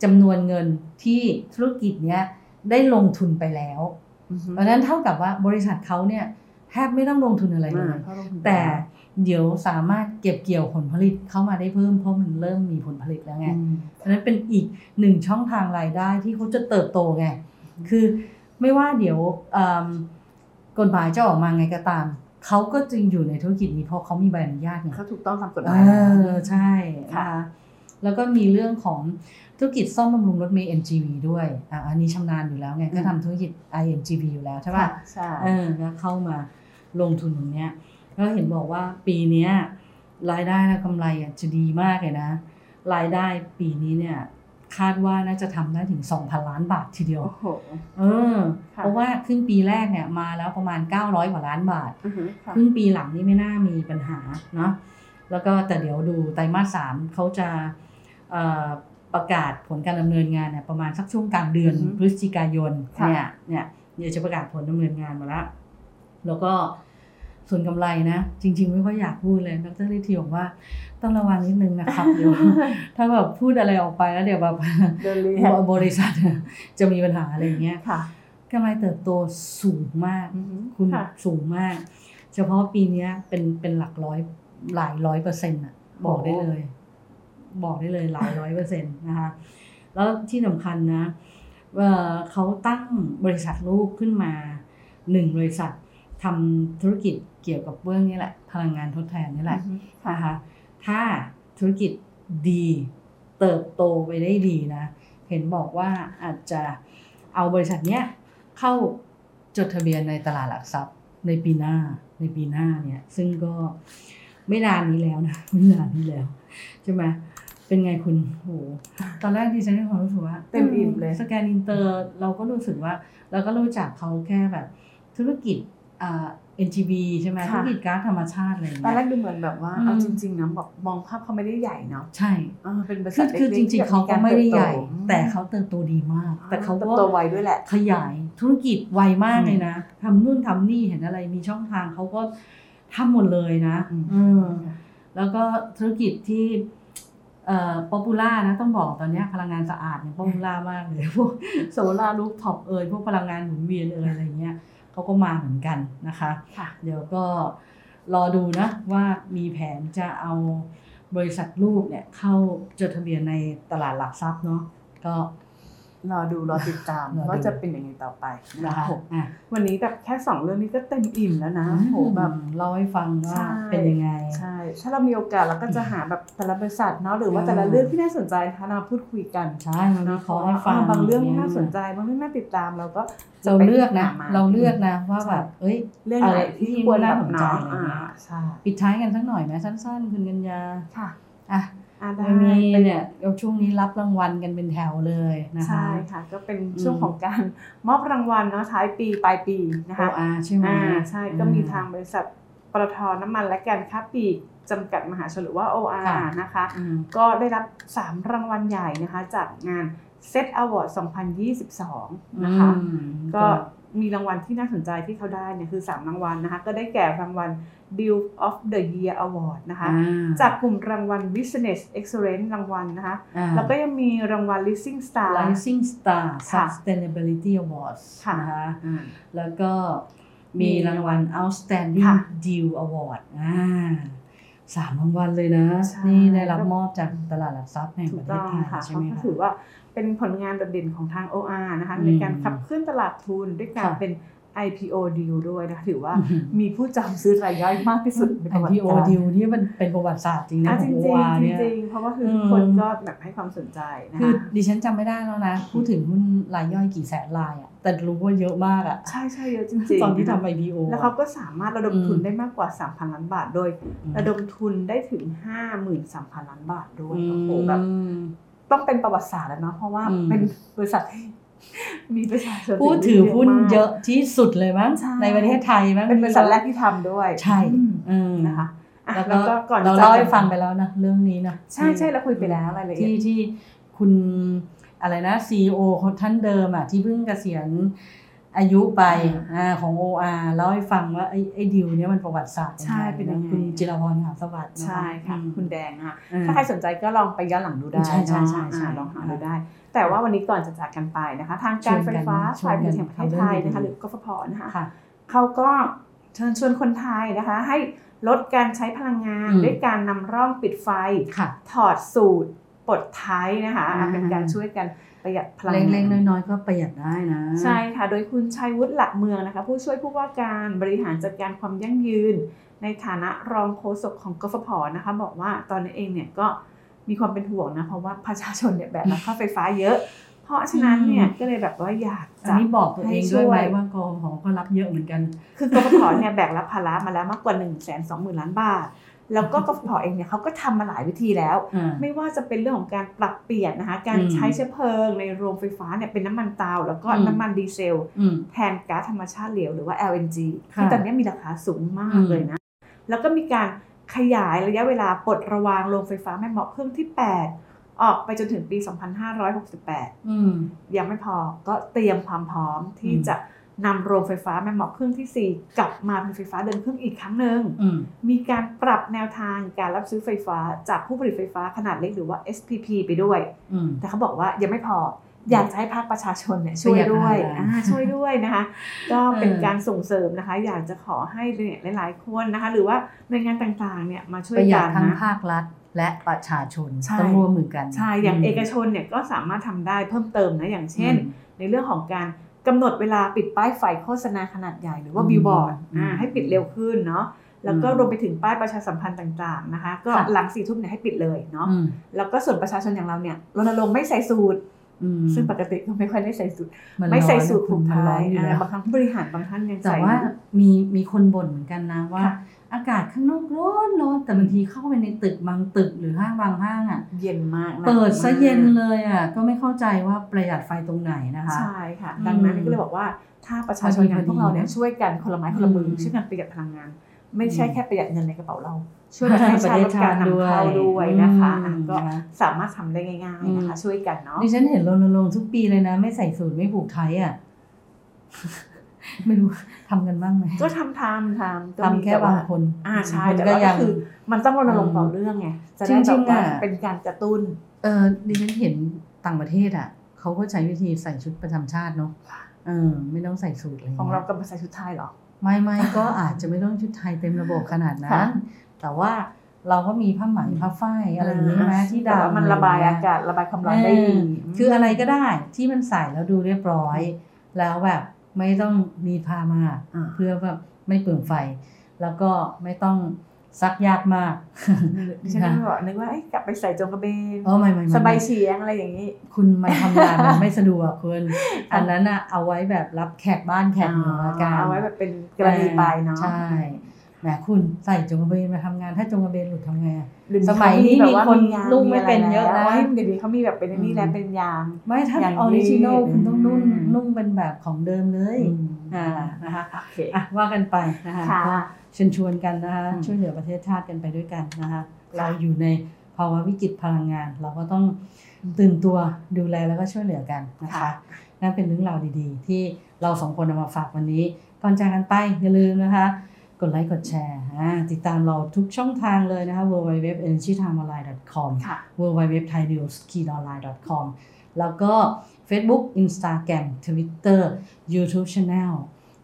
จำนวนเงินที่ธุรกิจเนี้ยได้ลงทุนไปแล้ว เพราะฉะนั้นเท่ากับว่าบริษัทเขาเนี่ยแท บไม่ต้องลงทุนอะไรเลยอ่าเขาลงทุนไปแต่แล้วเดี๋ยวสามารถเก็บเกี่ยวผลผลิตเข้ามาได้เพิ่มเพราะมันเริ่มมีผลผลิตแล้วไงอืมเพราะฉะนั้นเป็นอีกหนึ่งช่องทางรายได้ที่เขาจะเติบโตไงคือไม่ว่าเดี๋ยวเอิ่มกฎหมายจะออกมาไงก็ตาม เขาก็จึงอยู่ในธุรกิจนี้เพราะเขามีใบอนุญาตไงเขาถูกต้องตามกฎหเอมายแล้วอใช่ค่ะนะคะแล้วก็มีเรื่องของธุรกิจซ่อมบำรุงรถเมล์ NGV ด้วยอะอันนี้ชำนาญอยู่แล้วไงก็ทำธุรกิจ INGV อยู่แล้วใช่ป่ะค่ะใช่เออแล้วเข้ามา ลงทุนตรงเนี้ยแล้วเห็นบอกว่าปีเนี้ยรายได้และกำไรอะจะดีมากเลยนะ รายได้ปีนี้เนี่ยคาดว่าน่าจะทำได้ถึง 2,000 ล้านบาททีเดียว โอ้โห เออค่ะเพราะว่าครึ่งปีแรกเนี่ยมาแล้วประมาณ 900 กว่าล้านบาทอือฮึค่ะครึ่งปีหลังนี่ไม่น่ามีปัญหาเนาะ แล้วก็แต่เดี๋ยวดูไตรมาสสามเขาจะเอ่อประกาศผลการดำเนินงานเนี่ยประมาณสักช่วงกลางเดือนอือฮึพฤศจิกายนค่ะเนี่ยเนี่ยเดี๋ยวจะประกาศผลดำเนินงานมาแล้ว แล้วก็ ส่วนกำไรนะ จริง ๆ ไม่ค่อยอยากพูดเลยดรลิทีบอกว่าต้องระวังนิดนึงนะครับเดี๋ยวถ้าแบบพูดอะไรออกไปแล้วเดี๋ยวแบบเดินเรียนบริษัทจะมีปัญหาอะไรอย่างเงี้ยค่ะกำไรเติบโตสูงมากอือฮึคุณค่ะสูงมาก เฉพาะปีเนี้ยเป็นเป็นหลักร้อยหลายร้อยเปอร์เซ็นต์อะ บอกได้เลย บอกได้เลยหลายร้อยเปอร์เซ็นต์นะคะแล้วที่สำคัญนะเอ่อเขาตั้งบริษัทลูกขึ้นมาหนึ่งบริษัททำธุรกิจ เกี่ยวกับเรื่องนี้แหละ พลังงานทดแทนนี่แหละอือฮึนะคะถ้าธุรกิจดีเติบโตไปได้ดีนะ เห็นบอกว่าอาจจะเอาบริษัทเนี้ยเข้าจดทะเบียนในตลาดหลักทรัพย์ในปีหน้าในปีหน้าเนี่ย ซึ่งก็ไม่นานนี้แล้วนะไม่นานนี้แล้วใช่ไหมเป็นไงคุณโหตอนแรกดิฉันมีความรู้สึกว่าเต็มอิ่มเลยสแกนอินเตอร์เราก็รู้สึกว่า เราก็รู้จักเขาแค่แบบธุรกิจ อ่า NGV ใช่ไหมค่ะธุรกิจก๊าซธรรมชาติอะไรอย่างตอนเงี้ยแรกดูเหมือนแบบว่าอืมเอาจริงๆนะบอกมองภาพเขาไม่ได้ใหญ่เนาะใช่อ่าเป็นบริคืษัอทคือจล็กๆริงๆเขาก็ไม่ได้ใหญ่ แต่เขาเติบเติบโตดีมาก แต่เขาโตก็โตไวด้วยแหละ ขยายธุรกิจไวมากเลยนะทำนู่นทำนี่เห็นอะไรมีช่องทางเขาก็ทำหมดเลยนะอืมเออแล้วก็ธุรกิจที่เอ่อ popular นะต้องบอกตอนเนี้ยพลังงานสะอาดเนี่ย popular มากเลยพวก solar rooftop เอยพวกพลังงานหมุนเวียนเอยอะไรเงี้ย เขาก็มาเหมือนกันนะคะค่ะเดี๋ยวก็รอดูนะว่ามีแผนจะเอาบริษัทลูกเนี่ยเข้าจดทะเบียนในตลาดหลักทรัพย์เนาะก็ รอดูรอติดตามรอดูว่าจะเป็นยังไงต่อไปนะนะคะคะอะวันนี้แบบแค่สองเรื่องนี้ก็เต็มอิ่มแล้วนะโหแบบเล่าให้ฟังว่าใช่เป็นยังไงใช่ถ้าเรามีโอกาสเราก็จะหาแบบแต่ละบริษัทเนาะหรือว่าอืมแต่ละเรื่องที่น่าสนใจนะคะเราพูดคุยกันใช่มันวินะเคราะห์ให้ฟังบางเรื่องย่ยน่าสนใจบางเรื่องน่าติดตามเราก็จะเราไปเลือกนะหมเราเลือกนะว่าแบบเอ้ยเรื่องไหนะรที่ควรน่าแบบสนใจเนาะอะไรอ่าเงี้ยใช่ปิดท้ายกันสักหน่อยไหมสั้นๆคุณกัญญาค่ะอะอ่า ได้วันนี้เนี่ยเราช่วงนี้รับรางวัลกันเป็นแถวเลยนะคะใช่ค่ะ ก็เป็นอืมช่วงของการมอบรางวัลเนาะท้ายปีปลายปีนะคะ OR ใช่ไหมอ่าใช่ก็มีอืทางบริษัทปตทน้ำมันและการค้าปลีกจำกัดมหาชนหรือว่า OR ค่ะนะคะอืมก็ได้รับ 3 รางวัลใหญ่นะคะ จากงาน Set Award 2022 นะคะอืมก็ มีรางวัลที่น่าสนใจที่เขาได้เนี่ยคือ 3 รางวัลนะคะก็ได้แก่รางวัล Deal of the Year Award นะคะอ่าจากกลุ่มรางวัล Business Excellence รางวัลนะคะอ่าแล้วก็ยังมีรางวัล Rising Star Rising Star ค่ะ Sustainability Awards ค่ะนะคะอ่าแล้วก็มีรางวัล Outstanding ค่ะ Deal Award อ่า สามรางวัลเลยนะใช่นี่ได้รับมอบจากตลาดหลักทรัพย์แห่งถูปกระเทศต้องไทยค่ะใช่ไหมเขาก็คะถือว่าเป็นผลงานโดดเด่นของทาง OR นะคะอืมในการขับเคลื่อนตลาดทุนด้วยการค่ะเป็น IPO deal ด้วยนะคะถือว่าอื้อหือมีผู้จองซื้อรายย่อยมากที่สุดในประวัติ IPO การ deal นี่มันเป็นประวัติศาสตร์จริงนะอะขจอริงง OR ๆจเนี่ยริงๆเพราะว่าคืออืมทุกคนก็แบบให้ความสนใจนะคือคะดิฉันจำไม่ได้แล้วนะ พูดถึงหุ้นรายย่อยกี่แสนรายอะแต่รู้ว่าเยอะมากอะใช่ใช่เยอะจริงๆตอนที่ะคะทำ IPO แล้วเขาก็สามารถระดมทุนอืมได้มากกว่า 3,000 ล้านบาท โดยอืมระดมทุนได้ถึง 53,000 ล้านบาทด้วยอืโอ้โหมแบบต้องเป็นประวัติศาสตร์แล้วเนาะเพราะว่าอืมเป็นบริษัทที่ มีประชาชนผู้ถือหุ้นมากเยอะที่สุดเลยมั้งใช่ในประเทศไทยมั้งเป็นบริษัทแรกที่ทำด้วย ใช่อืมอืมนะคะอะแล้วแล้วก็ก็ก่อนเราจะเล่าให้กันฟังไปแล้วนะเรื่องนี้นะใช่ใช่เราคุยไปแล้วรายละเอียดที่ที่คุณอะไรนะซีอคนท่านเดิมอะที่เพิ่งเกษียณอายุไปอ่าของ OR เล่าให้ฟังว่าไอ้ไอ้ดิวเนี้ยมันประวัติศาสตร์ใช่เป็นยังไงคุณจิรพรหาสวัสดิ์นใช่ค่ะอืมคุณแดงนะคะอืมถ้าใครสนใจก็ลองไปย้อนหลังดูได้ใช่ใช่เนาะใช่ใช่อ่าลองหาดูได้ แต่ว่าวันนี้ก่อนจะจากกันไปนะคะ ทางการไฟฟ้าชวนกันฝ่ายผลิตแห่งประเทศไทยทำเรื่องดีๆนะคะหรือกฟผนะคะค่ะเขาก็เชิญชวนคนไทยนะคะ ให้ลดการใช้พลังงานอืมด้วยการนำร่องปิดไฟค่ะถอดสูตรปลดท้ายนะคะอ่าเป็นการช่วยกันประหยัดพลังเล็งากนๆน้อยๆก็ประหยัดได้นะ ใช่ค่ะ โดยคุณชัยวุฒิหลักเมืองนะคะ ผู้ช่วยผู้ว่าการบริหารจัดการความยั่งยืน ในฐานะรองโฆษกของกฟผนะคะ บอกว่าตอนนี้เองเนี่ยก็ มีความเป็นห่วงนะเพราะว่าประชาชนเนี่ยแบกรับค่าไฟฟ้าเยอะ เพราะฉะนั้นเนี่ยก็เลยแบบว่าอยากอันจะนี้บอกตัวเองด้วยไหมให้ช่ว่ากองก็รับเยอะเหมือนกัน คือกฟผเนี่ยแบกรับภาระมาแล้วมากกว่า1นึ่งแสนสองหมื่นล้านบาทแล้วก็กฟผเองเนี่ยเขาก็ทำมาหลายวิธีแล้วอ่าไม่ว่าจะเป็นเรื่องของการปรับเปลี่ยนนะคะการอืมใช้เชื้อเพลิงในโรงไฟฟ้าเนี่ยเป็นน้ำมันเตาแล้วก็อืมน้ำมันดีเซลอืมแทนก๊าซธรรมชาติเหลวหรือว่า LNG ค่ะที่ตอนนี้มีราคาสูงมาอืกมเลยนะ แล้วก็มีการ ขยายระยะเวลาปลดระวางโรงไฟฟ้าแม่เมาะเครื่องที่ 8 ออกไปจนถึงปี 2568อืมยังไม่พอก็เตรียมความพร้อมที่อืมจะนำโรงไฟฟ้าแม่เมาะเครื่องทีสี่ 4 กลับมาเป็นไฟฟ้าเดินเครื่องอีกครั้งหนึ่งอืมมีการปรับแนวทางการรับซื้อไฟฟ้าจากผู้ผลิตไฟฟ้าขนาดเล็กหรือว่า SPP ไปด้วยอืมแต่เขาบอกว่ายังไม่พอ อยากจะให้ภาคประชาชนเนี่ยช่วยด้วยประหยัดพลังงานอ่าช่วยด้วยนะคะ ก็เป็นเออการส่งเสริมนะคะ อยากจะขอให้เนี่ยหลาย ๆ คนนะคะ หรือว่าหน่วยงานต่างๆเนี่ยมาช่วยประหยักัดนทั้งนะภาครัฐและประชาชนใช่ต้องร่วมมือกันใช่อย่างมเอกชนเนี่ยก็สามารถทำได้เพิ่มเติมนะอย่างเช่นอืมในเรื่องของการกำหนดเวลาปิดป้ายไฟโฆษณาขนาดใหญ่หรือว่าอืมบิลบอร์ดอืมให้ปิดเร็วขึ้นเนาะแล้วก็อืมรวมไปถึงป้ายประชาสัมพันธ์ต่างๆนะคะ ก็ค่ะหลังสี่ทุ่มเนี่ยให้ปิดเลยเนาะอืมแล้วก็ส่วนประชาชนอย่างเราเนี่ยรณรงค์ไม่ใส่สูตรอืม ซึ่งปกติก็ไม่ค่อยได้ใส่สูตรมันไม่ใส่ร้อนสูตรผูกมันร้ท้าอยนอยู่อ่าแล้วบางครั้งผู้บริหารบางท่านยังแต่ใส่ว่าอยู่มีมีคนบ่นเหมือนกันนะว่าค่ะอากาศข้างนอกร้อนร้อนแต่บางทีเข้าไปในตึกบางตึกหรือห้างบางห้างอะ เย็นมากหนักเปิดซะมากเย็นเลยอะก็ไม่เข้าใจว่าประหยัดไฟตรงไหนนะคะ ใช่ค่ะอืมดังนั้นก็เลยบอกว่าถ้าประชาชนอย่างพวกเราเนี่ยช่วยกันคนละไม้คนละมืออมช่วยกันประหยัดพลังงาน ไม่ใช่อืมแค่ประหยัดเงินในกระเป๋าเรา ช่วยประเทศชาติลดการนำเข้าด้วยนะคะอืมอะก็นะคะสามารถทำได้ง่ายๆนะคะ ช่วยกันเนาะดิฉันเห็นรณรงค์ทุกปีเลยนะ ไม่ใส่สูตรไม่ผูกไทยอะไม่รู้ทำกันบ้างไหมก็ทำทำทำก็มีทำแค่ต่ว่บางคน อ่าใช่คนแต่ก็ว่ายัก็งคือ มันต้องรณรงค์ต่อเรื่องไงจะได้จริแบบงๆว่าอะเป็นการกระตุ้น เออดิฉันเห็นต่างประเทศอะเขาก็ใช้วิธีใส่ชุดประจำชาติเนาะเออไม่ต้องใส่สูตรอะไรของเราเงี้ยกำลังใส่ชุดไทยเหรอ ไม่ไม่ก็อาจจะไม่ต้องชุดไทยเต็มระบบขนาดนั้ค่ะนแต่ว่าเราก็มีผ้าไหมผ้าฝ้ายอะไรอย่างนี้ใช่ไหมที่แต่ว่าดำมันระบายอากาศระบายความร้อนได้ดีเออคืออะไรก็ได้ที่มันใส่แล้วดูเรียบร้อย แล้วแบบไม่ต้องมีผ้ามากอ่าเพื่อแบบไม่เปลืองไฟ แล้วก็ไม่ต้อง ซักยากมากดิฉันก็บอกนึกว่าเอ้ยกลับไปใส่จงกระเบนเออไม่ไม่ไม่สบายเฉียงอะไรอย่างนี้ คุณมันทำงานมันไม่สะดวกคุณอันนั้นอะเอาไว้แบบรับแขกบ้านแขกเมืองละกันเอาไว้แบบเป็นกรณีไปเนาะใช่ไห มคุณใส่โจงกระเบนมาทำงาน ถ้าโจงกระเบนหลุดทำไงอะเดี๋ยวสมัยนี้เขาแบบว่ามีคนยางนุ่งไม่เป็นเยอะนะมีไรแล้วเดี๋ยวนี้เขามีแบบเป็นอันนี่แล้วอืมเป็นยาง ไม่ถ้าอย่าง original ยืดคุณต้องนุ่งอืมนุ่งเป็นแบบของเดิมเลยอ่านะคะโอเคอะว่ากันไปนะคะค่ะก็เชิญชวนกันนะคะอืมช่วยเหลือประเทศชาติกันไปด้วยกันนะคะเราอยู่ในภาวะวิกฤตพลังงาน เราก็ต้องตื่นตัวดูแลแล้วก็ช่วยเหลือกันนะคะนั่นเป็นเรื่องราวดีๆ ที่เราสองคนเอามาฝากวันนี้ก่อนจากกันไปอย่าลืมนะคะ กดไลค์กดแชร์อ่าติดตามเราทุกช่องทางเลยนะคะ www.energytimeonline.com ค่ะ www.thainews.com แล้วก็ Facebook Instagram Twitter YouTube Channel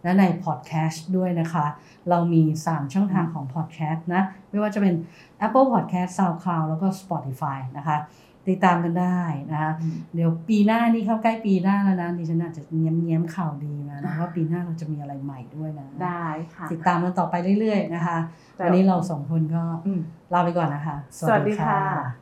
และในพอดแคสต์ด้วยนะคะ เรามี 3 ช่องทางของพอดแคสต์นะ ไม่ว่าจะเป็น Apple Podcast SoundCloud แล้วก็ Spotify นะคะ ติดตามกันได้นะคะเดี๋ยวปีหน้านี่เข้าใกล้ปีหน้าแล้วนะดิฉันอาจจะเงี้ยมเงี้ยมๆข่าวดีมานะว่าปีหน้าเราจะมีอะไรใหม่ด้วยนะได้ค่ะติดตามกันต่อไปเรื่อยๆนะคะแต่วันนี้เราสองคนก็อืมลาไปก่อนนะคะ สวัสดีค่ะ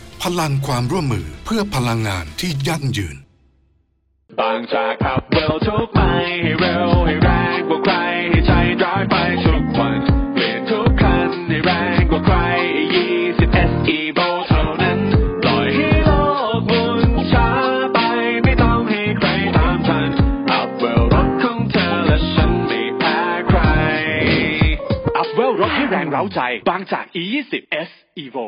พลังความร่วมมือเพื่อพลังงานที่ยั่งยืน บางจากขับเร็วทุกไปให้เร็วให้แรงกว่าใครให้ใจร้ายไปทุกวันเปลี่ยนทุกคันให้แรงกว่าใคร20 SE v o เท่านั้นปล่อยให้โลกหมุนช้าไปไม่ต้องให้ใครตามทัน up level รถของเธอและฉันไม่แพ้ใคร up level รถให้แรงเร้าใจ บางจาก E20 S Evo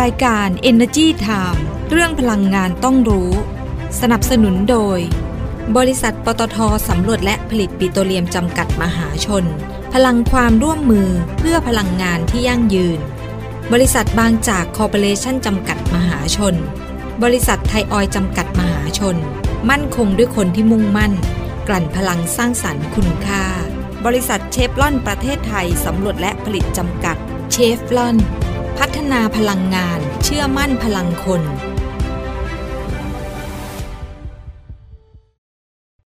รายการ Energy Time เรื่องพลังงานต้องรู้ สนับสนุนโดย บริษัทปตทสำรวจและผลิตปิโตรเลียมจำกัดมหาชน พลังความร่วมมือเพื่อพลังงานที่ยั่งยืน บริษัทบางจากคอร์ปอเรชั่นจำกัดมหาชน บริษัทไทยออยจำกัดมหาชน มั่นคงด้วยคนที่มุ่งมั่น กลั่นพลังสร้างสรรค์คุณค่า บริษัทเชฟลอนประเทศไทยสำรวจและผลิตจำกัดเชฟลอน พัฒนาพลังงาน เชื่อมั่นพลังคน